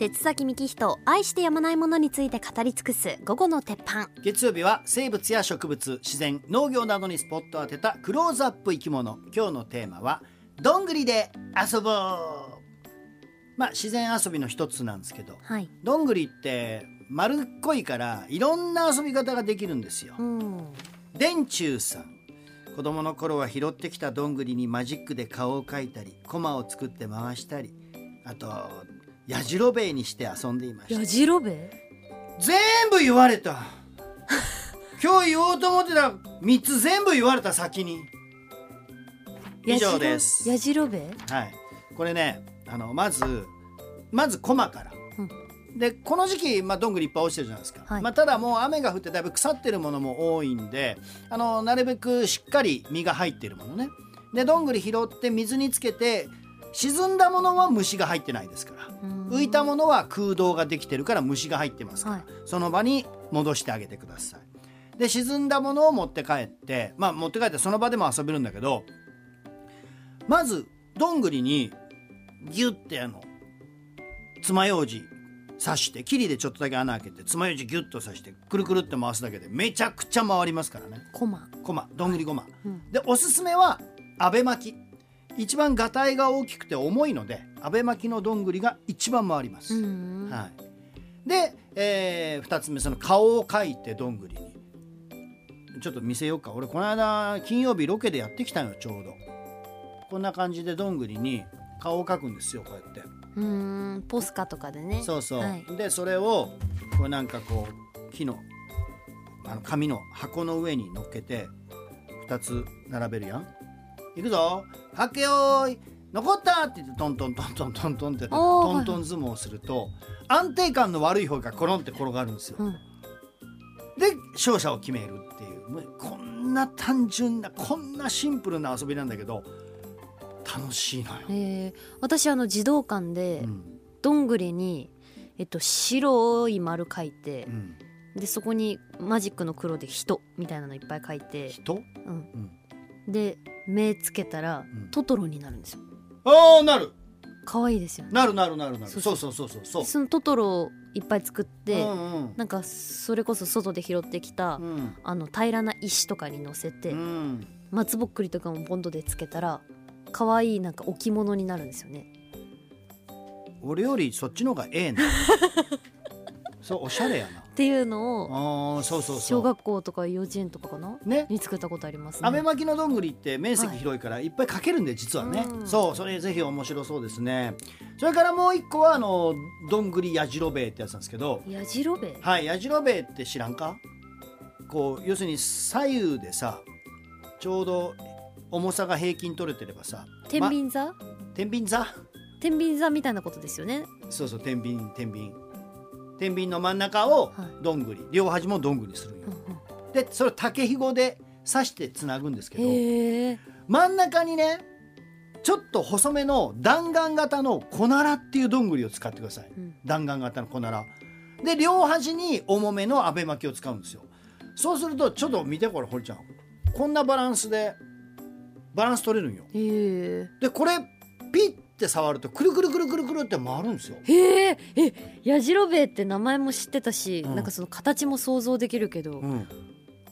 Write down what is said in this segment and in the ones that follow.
鉄崎幹人愛してやまないものについて語り尽くす午後の鉄板。月曜日は生物や植物自然農業などにスポットを当てたクローズアップ生き物。今日のテーマはどんぐりで遊ぼう。まあ自然遊びの一つなんですけどはい。どんぐりって丸っこいからいろんな遊び方ができるんですよ。うん。電柱さん。子供の頃は拾ってきたどんぐりにマジックで顔を描いたりコマを作って回したりあとやじろべえにして遊んでいました。やじろべ全部言われた。今日言おうと思ってた3つ全部言われた先に。以上です。やじろべはい。これねあのまずまずコマから、でこの時期、まあ、どんぐりいっぱい落ちてるじゃないですか、はい。まあ、ただもう雨が降ってだいぶ腐ってるものも多いんであのなるべくしっかり実が入ってるものね。でどんぐり拾って水につけて沈んだものは虫が入ってないですから。浮いたものは空洞ができてるから虫が入ってますから、はい。その場に戻してあげてください。で沈んだものを持って帰ってまあ持って帰ってその場でも遊べるんだけどまずどんぐりにギュッてあの爪楊枝刺して切りでちょっとだけ穴開けて爪楊枝ギュッと刺してくるくるって回すだけでめちゃくちゃ回りますからね。コマ。ごまどんぐりごま、うん。でおすすめはアベ巻き一番がたいが大きくて重いのでアベ巻きのどんぐりが一番回ります、うん。はい、で、え2つ目その顔を描いてどんぐりに。ちょっと見せようか。俺この間金曜日ロケでやってきたのよちょうど。こんな感じでどんぐりに顔を描くんですよこうやって。うん。ポスカとかでね。そうそう、はい。でそれをこうなんかこう木のあの紙の箱の上に乗っけて2つ並べるやんいくぞ。はっけよーい。残ったって言ってトントントントントントンってトントン相撲をすると安定感の悪い方がコロンって転がるんですよ。うん。で勝者を決めるっていう。もうこんな単純なこんなシンプルな遊びなんだけど楽しいのよ、えー。私あの児童館でうん。どんぐりにえっと白い丸書いてうん、でそこにマジックの黒で人みたいなのいっぱい書いて、人、うん。うん、で目つけたらん。トトロになるんですよ。ああなる。可愛いですよね。なるなるなるなる。そそうう。そうそうそうそう。そのトトロをいっぱい作って、うんうん。なんかそれこそ外で拾ってきた、うん。あの平らな石とかに乗せて、うん。松ぼっくりとかもボンドでつけたら可愛いなんか置物になるんですよね。俺よりそっちの方がええな。そうおしゃれやなっていうのをあーそうそうそう。小学校とか幼稚園とかかな？ね。に作ったことありますね。アメ巻きのどんぐりって面積広いからい。っぱいかけるんで実はね、うん。そうそれぜひ面白そうですね。それからもう一個はあのどんぐりやじろべえってやつなんですけど。やじろべえはいやじろべえって知らんか？こう要するに左右でさちょうど重さが平均取れてればさ天秤座、ま天秤座？天秤座みたいなことですよね。そうそう天秤天秤天秤の真ん中をはい。どんぐり、両端もどんぐりにするんよ。でそれを竹ひごで刺してつなぐんですけど真ん中にねちょっと細めの弾丸型のコナラっていうどんぐりを使ってください、うん。弾丸型のコナラで両端に重めのアベ巻きを使うんですよ。そうするとちょっと見てこれ堀ちゃん。こんなバランスでバランス取れるんよ。へでこれピッて触るとくるくるくるくるくるって回るんですよ。えへええやじろべえって名前も知ってたし、うん。なんかその形も想像できるけど、うん。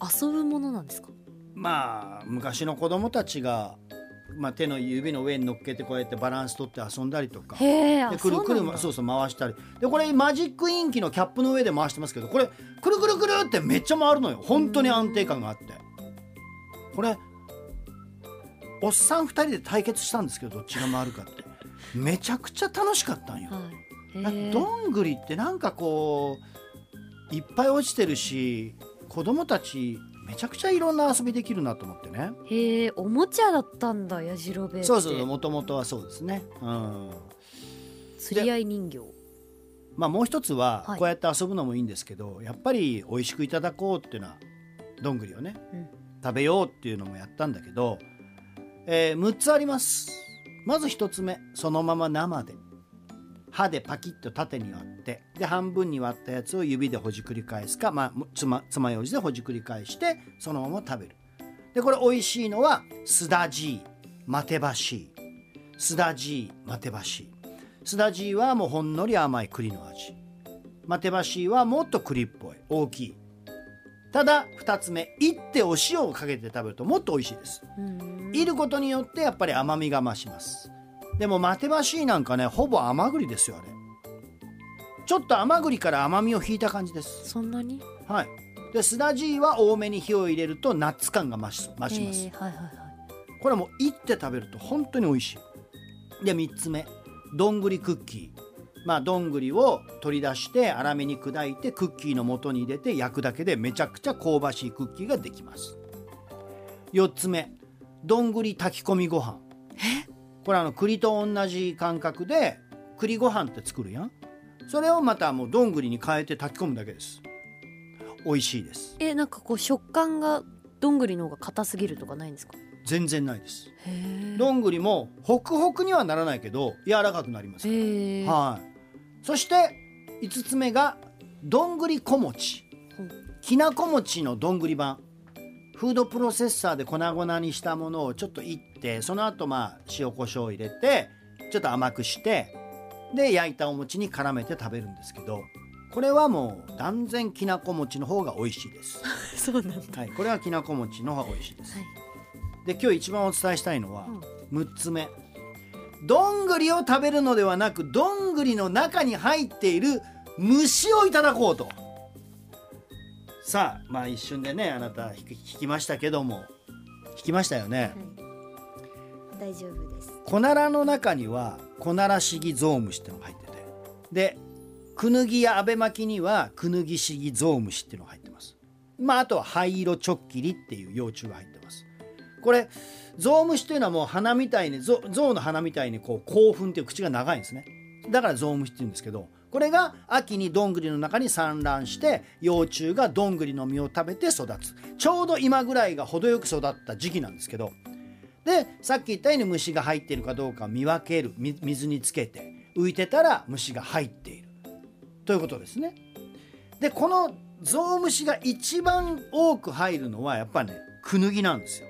遊ぶものなんですか？まあ昔の子供たちが、まあ、手の指の上に乗っけてこうやってバランス取って遊んだりとか。へえあでくるくるそうそう回したり。でこれマジックインキのキャップの上で回してますけどこれくるくるくるってめっちゃ回るのよ。本当に安定感があって。これおっさん2人で対決したんですけどどっちが回るかってめちゃくちゃ楽しかったんよ。はい。どんぐりってなんかこういっぱい落ちてるし子供たちめちゃくちゃいろんな遊びできるなと思ってね。へえおもちゃだったんだやじろべそうそうもともとはそうですね。うん。釣り合い人形。まあもう一つははい。こうやって遊ぶのもいいんですけど、やっぱり美味しくいただこうっていうのはどんぐりをね、うん。食べようっていうのもやったんだけど、え6つありますまず1つ目そのまま生で。歯でパキッと縦に割ってで半分に割ったやつを指でほじくり返すか、まあ、つまつまようじでほじくり返してそのまま食べる。でこれ美味しいのはすだじい待てばしいすだじい待てばしいスダジーはもうほんのり甘い栗の味。マテバシーはもっと栗っぽい大きい。ただ2つ目いってお塩をかけて食べるともっと美味しいです。うん。いることによってやっぱり甘みが増します。でもマテバシーなんかねほぼ甘栗ですよあれ。ちょっと甘栗から甘みを引いた感じです。そんなに？はい。でスダジーは多めに火を入れるとナッツ感が増し増します。えーはいはいはい。これはもういって食べると本当に美味しい。で3つ目どんぐりクッキーまあどんぐりを取り出して粗めに砕いてクッキーの素に入れて焼くだけでめちゃくちゃ香ばしいクッキーができます。4つ目どんぐり炊き込みご飯。これあの栗と同じ感覚で栗ご飯って作るやん。それをまたもうどんぐりに変えて炊き込むだけです。美味しいです。えなんかこう食感がどんぐりの方が硬すぎるとかないんですか？全然ないです。へどんぐりもホクホクにはならないけど柔らかくなりますはい、そして5つ目がどんぐり小餅。きなこ餅のどんぐり版。フードプロセッサーで粉々にしたものをちょっといってその後まあ塩コショウを入れてちょっと甘くしてで焼いたお餅に絡めて食べるんですけどこれはもう断然きなこ餅の方が美味しいです、そうなんだ。はい、これはきなこ餅の方が美味しいです。はい。で今日一番お伝えしたいのは、うん。6つ目どんぐりを食べるのではなくどんぐりの中に入っている虫をいただこうと。さあまあ一瞬でねあなた引きましたけども。引きましたよね、大丈夫です。コナラの中にはコナラシギゾウムシってのが入ってて。でクヌギやアベマキにはクヌギシギゾウムシっていうのが入ってます。まああとは灰色チョッキリっていう幼虫が入ってますこれゾウムシというのはもう鼻みたいにゾウの鼻みたいにこう興奮っていう口が長いんですねだからゾウムシって言うんですけどこれが秋にどんぐりの中に産卵して幼虫がどんぐりの実を食べて育つちょうど今ぐらいが程よく育った時期なんですけどでさっき言ったように虫が入っているかどうかを見分ける水につけて浮いてたら虫が入っているということですね。でこのゾウムシが一番多く入るのはやっぱねクヌギなんですよ。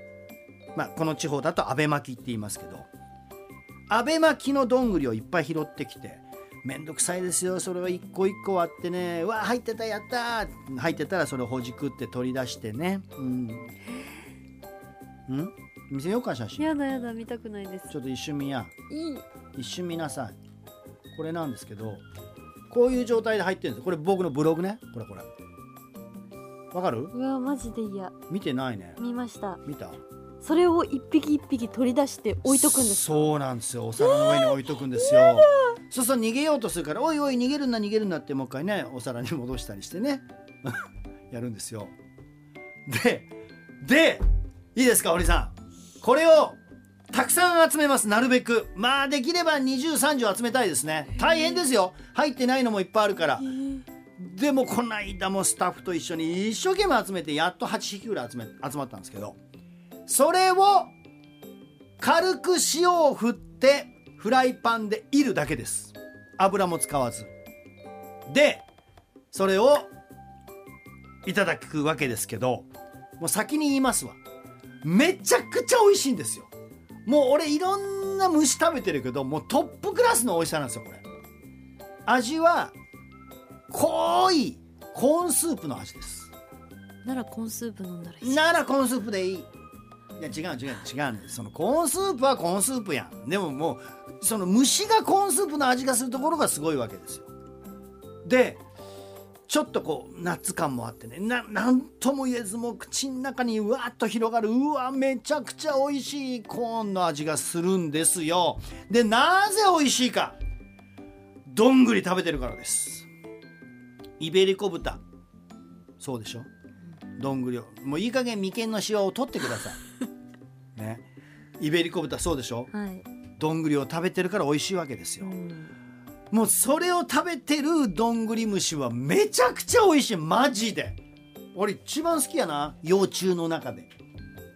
まあこの地方だとアベマキって言いますけどアベマキのどんぐりをいっぱい拾ってきてめんどくさいですよそれを一個一個割ってね。うわ入ってたやったー。入ってたらそれをほじくって取り出してね。うん。ん？見せようか写真。やだやだ見たくないです。ちょっと一瞬見や。いい。一瞬見なさい。これなんですけどこういう状態で入ってるんです。これ僕のブログね。これこれ。わかる？うわマジで嫌。見てないね。見ました。見た？それを一匹一匹取り出して置いとくんですか？そうなんですよ。お皿の上に置いとくんですよ、そうすると逃げようとするからおいおい逃げるな逃げるなってもう一回ねお皿に戻したりしてね。やるんですよ。ででいいですか堀さん。これをたくさん集めますなるべく。まあできれば2030集めたいですね。大変ですよ。入ってないのもいっぱいあるから。でもこの間もスタッフと一緒に一生懸命集めてやっと8匹ぐらい集め集まったんですけどそれを軽く塩を振ってフライパンでいるだけです。油も使わず。でそれをいただくわけですけどもう先に言いますわ。めちゃくちゃ美味しいんですよ。もう俺いろんな虫食べてるけどもうトップクラスの美味しさなんですよこれ。味は濃いコーンスープの味です。ならコーンスープ飲んだらいい。ならコーンスープでいいいや違う違う違う。ねそのコーンスープはコーンスープやん。でももうその虫がコーンスープの味がするところがすごいわけですよ。でちょっとこうナッツ感もあってね。ななんとも言えずもう口の中にうわっと広がる。うわめちゃくちゃ美味しいコーンの味がするんですよ。でなぜ美味しいか。どんぐり食べてるからです。イベリコ豚。そうでしょ？どんぐりを。もういい加減眉間のシワを取ってください。イベリコ豚そうでしょ？はい、どんぐりを食べてるから美味しいわけですよ、うん、もうそれを食べてるどんぐり虫はめちゃくちゃ美味しい。マジで。俺一番好きやな幼虫の中で。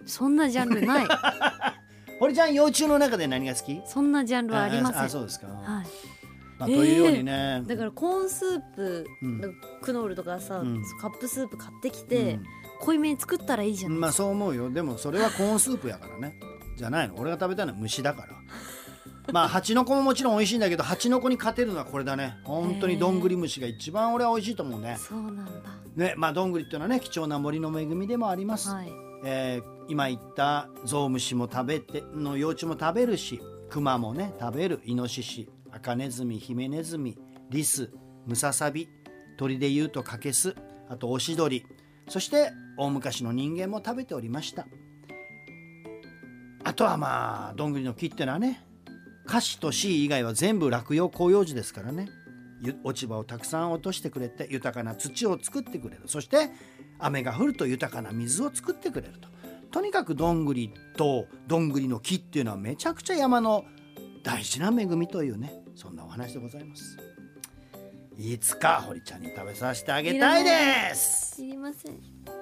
そんなジャンルない。堀ちゃん幼虫の中で何が好き？そんなジャンルはありません。あそうですか、はい。まあ、というようにね、だからコーンスープ、うん。クノールとかさ、うん。カップスープ買ってきて、濃いめに作ったらいいじゃうん、ないまあそう思うよ。でもそれはコーンスープやからねじゃないの？俺が食べたいのは虫だから。まあ蜂の子ももちろん美味しいんだけど蜂の子に勝てるのはこれだね。本当にどんぐり虫が一番俺は美味しいと思うね。そうなんだ。ねまあどんぐりっていうのはね貴重な森の恵みでもあります、はい。えー今言ったゾウムシも食べての幼虫も食べるしクマもね食べるイノシシアカネズミヒメネズミリスムササビ鳥でいうとカケスあとオシドリそして大昔の人間も食べておりましたあとはまあどんぐりの木ってのはねカシとシイ以外は全部落葉広葉樹ですからね。落ち葉をたくさん落としてくれて豊かな土を作ってくれる。そして雨が降ると豊かな水を作ってくれると。とにかくどんぐりとどんぐりの木っていうのはめちゃくちゃ山の大事な恵みというねそんなお話でございます。いつか堀ちゃんに食べさせてあげたいです。知りません。